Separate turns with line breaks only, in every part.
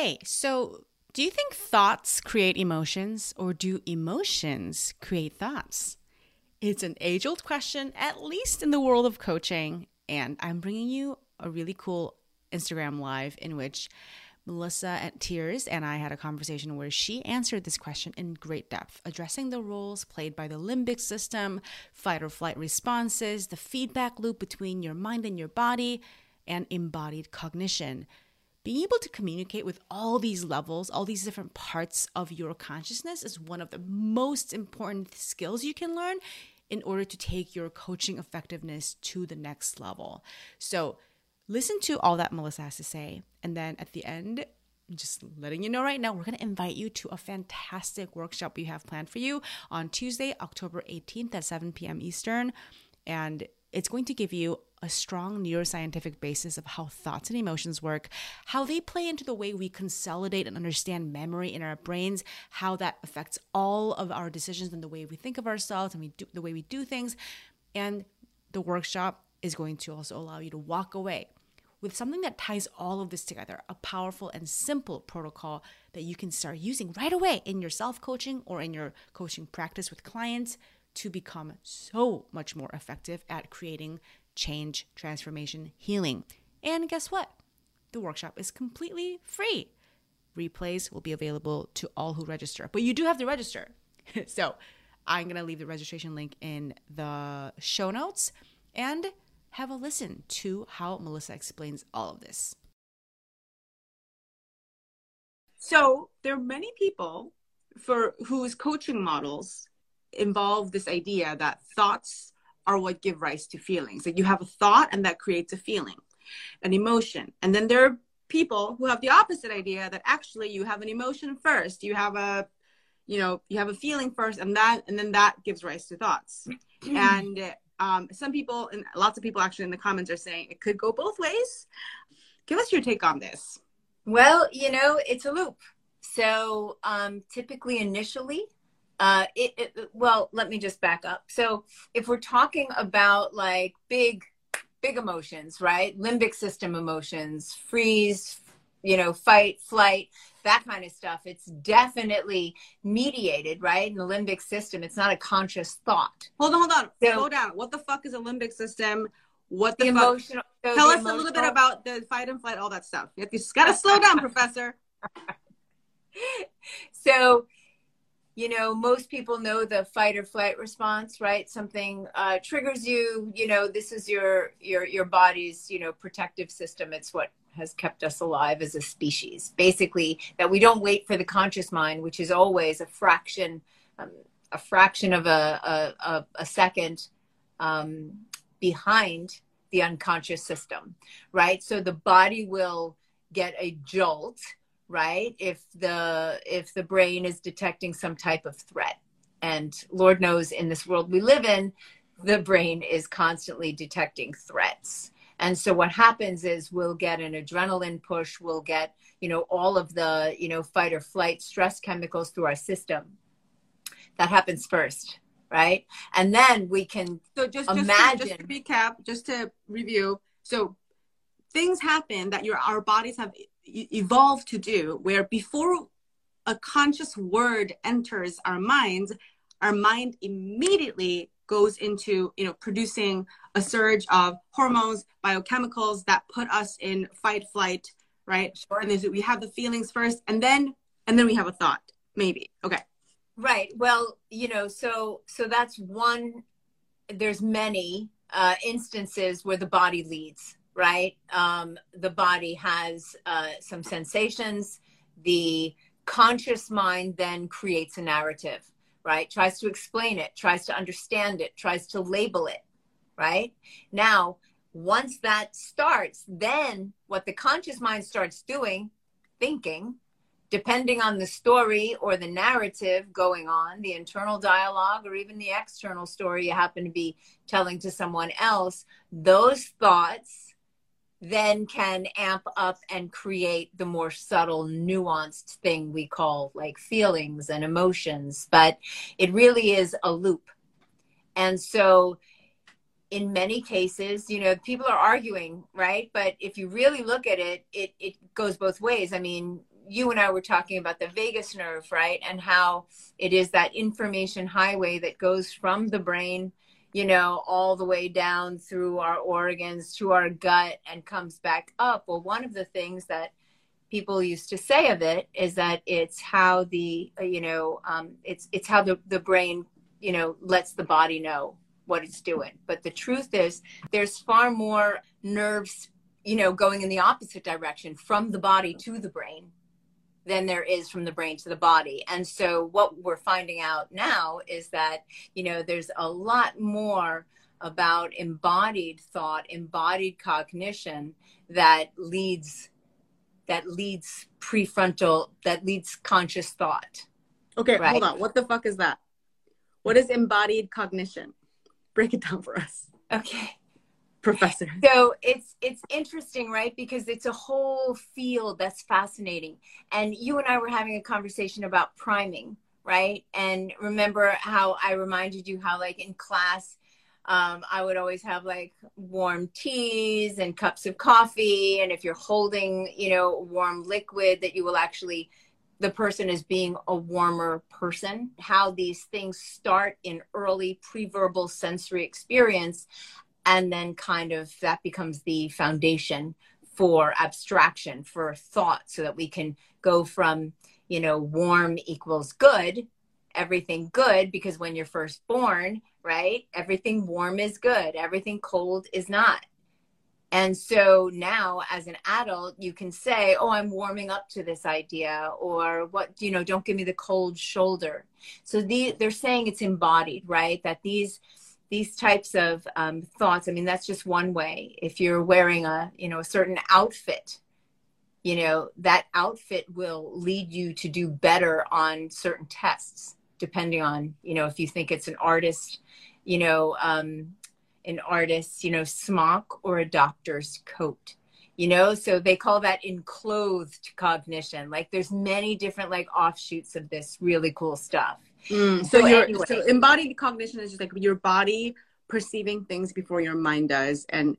Hey, so do you think thoughts create emotions or do emotions create thoughts? It's an age old question, at least in the world of coaching. And I'm bringing you a really cool Instagram live in which Melissa at Tiers and I had a conversation where she answered this question in great depth, addressing the roles played by the limbic system, fight or flight responses, the feedback loop between your mind and your body, and embodied cognition. Being able to communicate with all these levels, all these different parts of your consciousness is one of the most important skills you can learn in order to take your coaching effectiveness to the next level. So, listen to all that Melissa has to say. And then at the end, just letting you know right now, we're going to invite you to a fantastic workshop we have planned for you on Tuesday, October 18th at 7 p.m. Eastern. And it's going to give you a strong neuroscientific basis of how thoughts and emotions work, how they play into the way we consolidate and understand memory in our brains, how that affects all of our decisions and the way we think of ourselves and we do, the way we do things. And the workshop is going to also allow you to walk away with something that ties all of this together a powerful and simple protocol that you can start using right away in your self coaching or in your coaching practice with clients to become so much more effective at creating change, transformation, healing. And guess what? The workshop is completely free. Replays will be available to all who register, but you do have to register. so I'm going to leave the registration link in the show notes and have a listen to how Melissa explains all of this.
So there are many people for whose coaching models involve this idea that thoughts are what give rise to feelings. Like you have a thought and that creates a feeling, an emotion. And then there are people who have the opposite idea that actually you have an emotion first. You have a you know, you have a feeling first and that and then that gives rise to thoughts. and um, some people and lots of people actually in the comments are saying it could go both ways. Give us your take on this.
Well, you know, it's a loop. So um, typically, initially, uh, it, it, well, let me just back up. So if we're talking about like big, big emotions, right? Limbic system emotions, freeze, you know, fight, flight, that kind of stuff. It's definitely mediated, right? In the limbic system, it's not a conscious thought.
Hold on, hold on. So, Slow down. What the fuck is a limbic system? What the, the emotional, so Tell the us emotional... a little bit about the fight and flight, all that stuff. You, just got to slow down, professor.
So, you know, most people know the fight or flight response, right? Something uh, triggers you. You know, this is your your your body's you know protective system. It's what has kept us alive as a species. Basically, that we don't wait for the conscious mind, which is always a fraction, um, a fraction of a, a, a second um, behind the unconscious system, right? So the body will get a jolt, right? If the if the brain is detecting some type of threat, and Lord knows in this world we live in, the brain is constantly detecting threats and so what happens is we'll get an adrenaline push, we'll get, you know, all of the, you know, fight or flight stress chemicals through our system. That happens first, right? And then we can so just, imagine.
Just to, just to recap, just to review. So things happen that your our bodies have evolved to do where before a conscious word enters our minds, our mind immediately goes into you know producing a surge of hormones biochemicals that put us in fight flight right? Sure. and we have the feelings first and then and then we have a thought maybe. Okay.
Right. Well you know so so that's one there's many uh, instances where the body leads right um, the body has uh, some sensations the conscious mind then creates a narrative right? Tries to explain it, tries to understand it, tries to label it, right? Now, once that starts, then what the conscious mind starts doing, thinking, depending on the story or the narrative going on, the internal dialogue or even the external story you happen to be telling to someone else, those thoughts then can amp up and create the more subtle, nuanced thing we call like feelings and emotions. But it really is a loop. And so, in many cases, you know, people are arguing, right? But if you really look at it, it, it goes both ways. I mean, you and I were talking about the vagus nerve, right? And how it is that information highway that goes from the brain, you know, all the way down through our organs, to our gut, and comes back up. Well, one of the things that people used to say of it is that it's how the, uh, you know, um, it's it's how the the brain, you know, lets the body know what it's doing. But the truth is, there's far more nerves you know, going in the opposite direction from the body to the brain than there is from the brain to the body. And so what we're finding out now is that, you know, there's a lot more about embodied thought, embodied cognition that leads that leads prefrontal that leads conscious thought.
Okay, right? hold on. What the fuck is that? What is embodied cognition? Break it down for us.
Okay
professor.
So it's it's interesting right? Because it's a whole field that's fascinating. And you and i were having a conversation about priming right? And remember how i reminded you how like in class um, i would always have like warm teas and cups of coffee. And if you're holding you know warm liquid that you will actually the person is being a warmer person, how these things start in early pre-verbal sensory experience and then kind of that becomes the foundation for abstraction for thought so that we can go from you know warm equals good everything good because when you're first born right everything warm is good everything cold is not. And so now as an adult you can say oh i'm warming up to this idea or what you know don't give me the cold shoulder. So the, they're saying it's embodied right that these these types of um, thoughts. I mean that's just one way. If you're wearing a you know a certain outfit you know that outfit will lead you to do better on certain tests depending on you know if you think it's an artist you know um, an artist you know smock or a doctor's coat you know? So they call that enclothed cognition. Like there's many different like offshoots of this really cool stuff
Mm, so, so, anyway. so embodied cognition is just like your body perceiving things before your mind does, and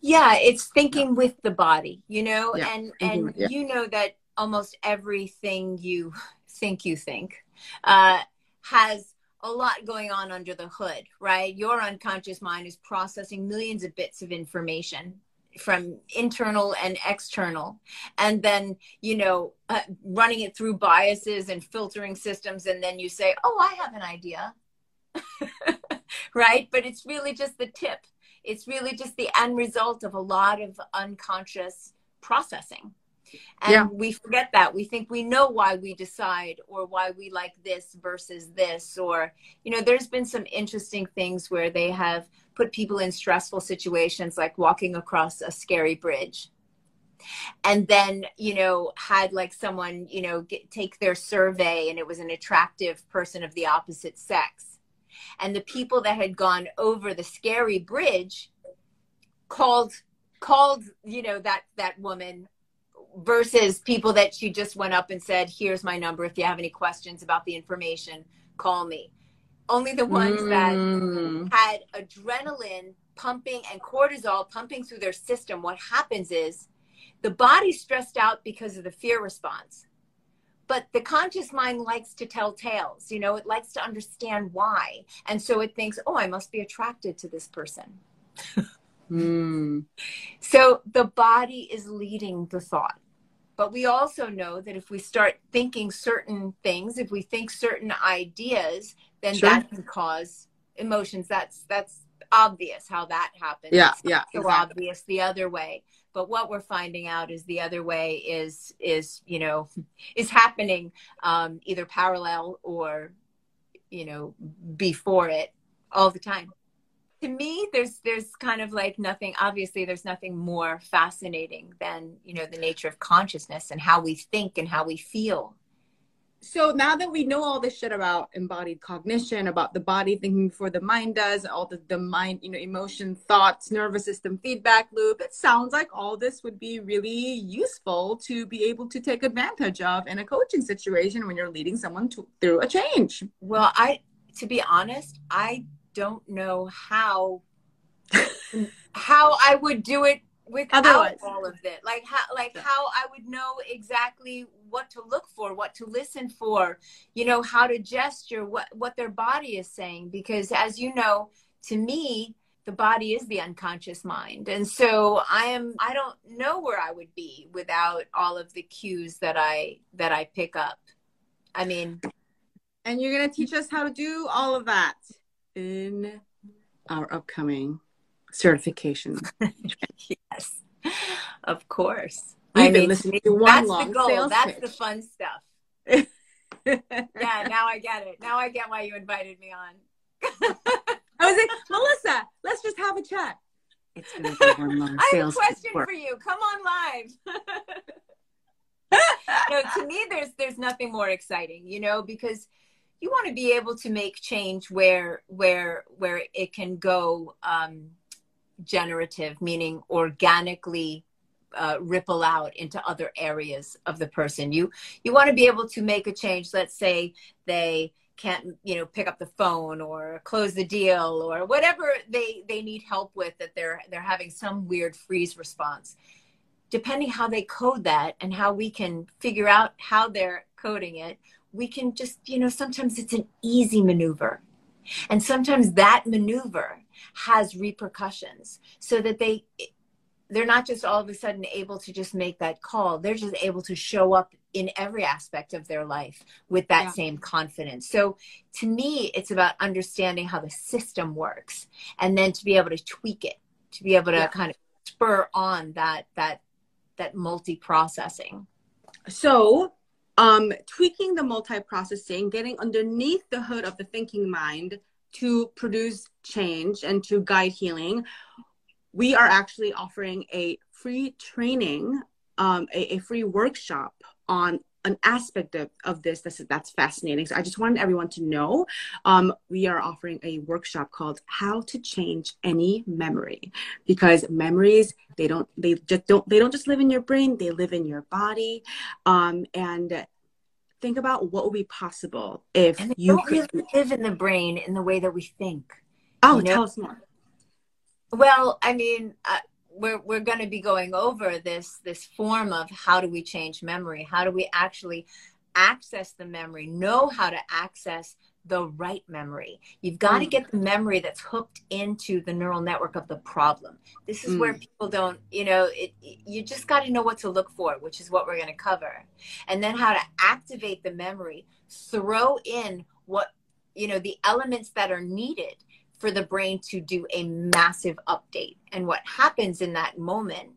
yeah, it's thinking yeah. with the body, you know, yeah. and and yeah. you know that almost everything you think you think uh, has a lot going on under the hood, right? Your unconscious mind is processing millions of bits of information from internal and external. And then you know uh, running it through biases and filtering systems and then you say oh i have an idea. Right? But it's really just the tip. It's really just the end result of a lot of unconscious processing. And yeah. we forget that. We think we know why we decide or why we like this versus this or you know there's been some interesting things where they have put people in stressful situations like walking across a scary bridge. And then you know had like someone you know get, take their survey and it was an attractive person of the opposite sex. And the people that had gone over the scary bridge called called you know that that woman versus people that she just went up and said here's my number. If you have any questions about the information call me only the ones mm. that had adrenaline pumping and cortisol pumping through their system what happens is the body's stressed out because of the fear response but the conscious mind likes to tell tales you know it likes to understand why and so it thinks oh i must be attracted to this person
mm.
so the body is leading the thought but we also know that if we start thinking certain things if we think certain ideas then sure. that can cause emotions. That's that's obvious how that happens.
Yeah, yeah.
So exactly. obvious the other way. But what we're finding out is the other way is is you know is happening um, either parallel or you know before it all the time. To me, there's there's kind of like nothing. Obviously, there's nothing more fascinating than you know the nature of consciousness and how we think and how we feel
so now that we know all this shit about embodied cognition about the body thinking before the mind does all the, the mind you know emotion thoughts nervous system feedback loop it sounds like all this would be really useful to be able to take advantage of in a coaching situation when you're leading someone to, through a change.
Well i to be honest i don't know how how i would do it without
Otherwise.
all of it. Like how like how i would know exactly what to look for what to listen for you know how to gesture what what their body is saying. Because as you know to me the body is the unconscious mind. And so i am i don't know where i would be without all of the cues that i that i pick up. I mean
And you're going to teach us how to do all of that in our upcoming certification.
yes of course
We've
I
been
mean,
listening to one
that's
long
the goal
sales
that's
pitch.
the fun stuff yeah now i get it now i get why you invited me on
I was like, Melissa, let's just have a chat. It's going to be one long
I have a question
pitch
for you. Come on live. no, to me, there's there's nothing more exciting, you know, because you want to be able to make change where where where it can go um, generative, meaning organically uh, ripple out into other areas of the person. You you want to be able to make a change. Let's say they can't you know pick up the phone or close the deal or whatever they they need help with that they're they're having some weird freeze response depending how they code that and how we can figure out how they're coding it we can just you know sometimes it's an easy maneuver and sometimes that maneuver has repercussions so that they they're not just all of a sudden able to just make that call they're just able to show up in every aspect of their life with that
Yeah.
same confidence so to me it's about understanding how the system works and then to be able to tweak it to be able to
Yeah.
kind of spur on that that that multi-processing
So, um, tweaking the multi-processing, getting underneath the hood of the thinking mind to produce change and to guide healing, we are actually offering a free training, um, a, a free workshop on an aspect of, of this that's, that's fascinating. So I just wanted everyone to know um, we are offering a workshop called How to Change Any Memory. Because memories they don't they just don't they don't just live in your brain they live in your body. Um, and think about what would be possible if
and they
you
don't
could
really live in the brain in the way that we think
oh
you know?
tell us more
Well, I mean, uh, we're we're going to be going over this this form of how do we change memory? How do we actually access the memory? Know how to access the right memory. You've got to
Mm.
get the memory that's hooked into the neural network of the problem. This is where
Mm.
people don't, you know, it, you just got to know what to look for, which is what we're going to cover. And then how to activate the memory, throw in what, you know, the elements that are needed for the brain to do a massive update. And what happens in that moment,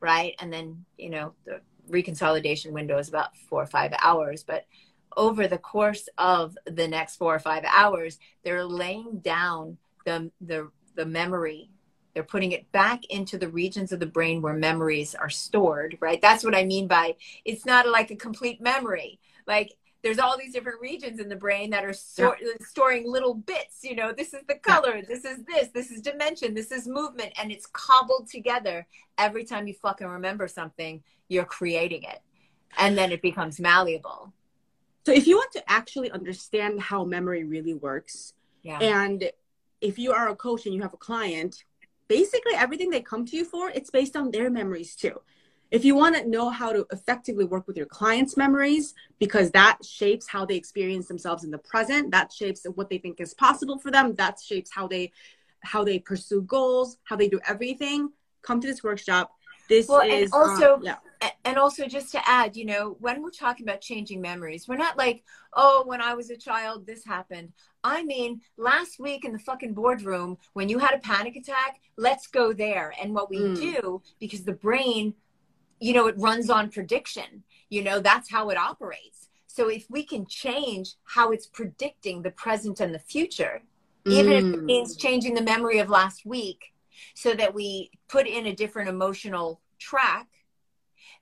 right? And then, you know, the reconsolidation window is about four or five hours, but over the course of the next four or five hours, they're laying down the the the memory. They're putting it back into the regions of the brain where memories are stored, right? That's what I mean by it's not like a complete memory. Like there's all these different regions in the brain that are stor- storing little bits. You know, this is the color, this is this, this is dimension, this is movement, and it's cobbled together. Every time you fucking remember something, you're creating it, and then it becomes malleable.
so if you want to actually understand how memory really works
Yeah.
and if you are a coach and you have a client basically everything they come to you for it's based on their memories too if you want to know how to effectively work with your clients memories because that shapes how they experience themselves in the present that shapes what they think is possible for them that shapes how they how they pursue goals how they do everything come to this workshop. This
Well, and
is
also-
um, yeah.
and also just to add you know when we're talking about changing memories we're not like oh when i was a child this happened. I mean last week in the fucking boardroom when you had a panic attack let's go there. And what we
Mm.
do because the brain you know it runs on prediction. You know that's how it operates. So if we can change how it's predicting the present and the future even if it
Mm.
means changing the memory of last week so that we put in a different emotional track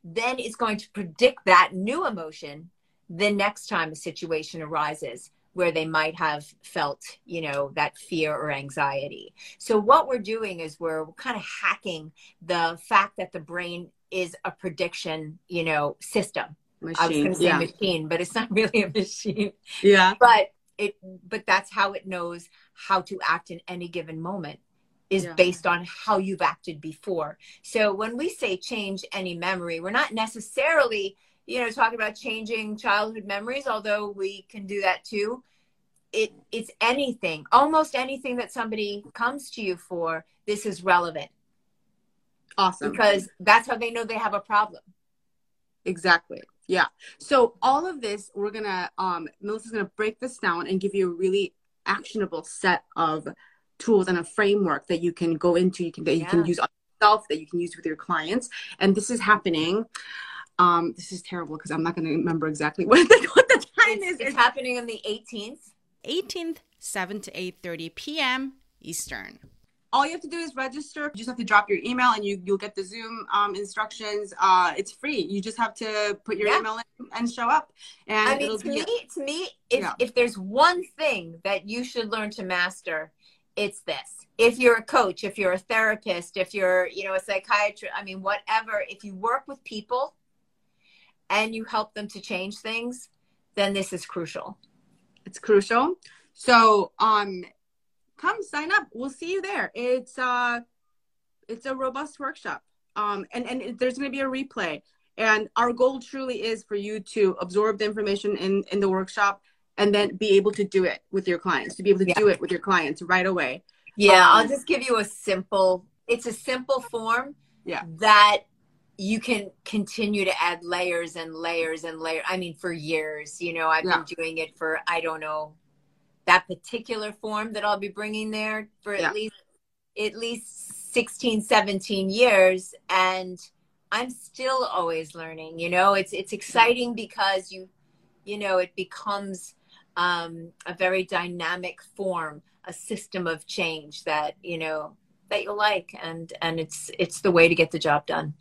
then it's going to predict that new emotion the next time a situation arises where they might have felt you know that fear or anxiety. So what we're doing is we're kind of hacking the fact that the brain is a prediction you know system. I was going to say
yeah.
machine but it's not really a machine.
Yeah.
But it but that's how it knows how to act in any given moment is
Yeah.
based on how you've acted before. So when we say change any memory, we're not necessarily, you know, talking about changing childhood memories, although we can do that too. It it's anything, almost anything that somebody comes to you for, this is relevant
Awesome.
because that's how they know they have a problem.
Exactly. Yeah. So all of this, we're gonna um Melissa's gonna break this down and give you a really actionable set of tools and a framework that you can go into, you can that you can use on yourself, that you can use with your clients. And this is happening. Um, this is terrible because I'm not gonna remember exactly what the, what the time
It's,
is.
it's happening on the 18th.
18th, 7 to 8:30 p.m. Eastern.
all you have to do is register. You just have to drop your email and you you'll get the Zoom um, instructions. Uh, it's free. You just have to put your
Yeah.
email in and show up. And
I mean,
it'll
to
be
me, to me, if
Yeah.
if there's one thing that you should learn to master, it's this. If you're a coach, if you're a therapist, if you're, you know, a psychiatrist, I mean, whatever, if you work with people and you help them to change things, then this is crucial.
it's crucial. So um, come sign up. We'll see you there. It's uh, it's a robust workshop. Um, and and there's going to be a replay. And our goal truly is for you to absorb the information in in the workshop and then be able to do it with your clients. To be able to
Yeah.
do it with your clients right away.
Yeah,
Um,
I'll just give you a simple, it's a simple form
Yeah.
that you can continue to add layers and layers and layers. I mean, for years, you know, I've
Yeah.
been doing it for, I don't know, that particular form that I'll be bringing there for
Yeah.
at least, at least 16, 17 years. And I'm still always learning, you know, it's, it's exciting because you, you know, it becomes um, a very dynamic form, a system of change that you know that you like, and and it's it's the way to get the job done.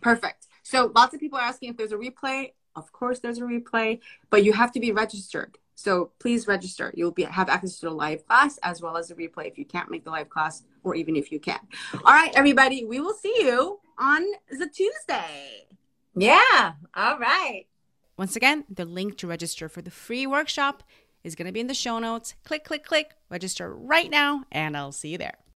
Perfect. So lots of people are asking if there's a replay. Of course, there's a replay, but you have to be registered. So please register. You'll be have access to the live class as well as the replay if you can't make the live class, or even if you can. All right, everybody, we will see you on the Tuesday.
Yeah. All right.
Once again, the link to register for the free workshop is going to be in the show notes. Click, click, click, register right now, and I'll see you there.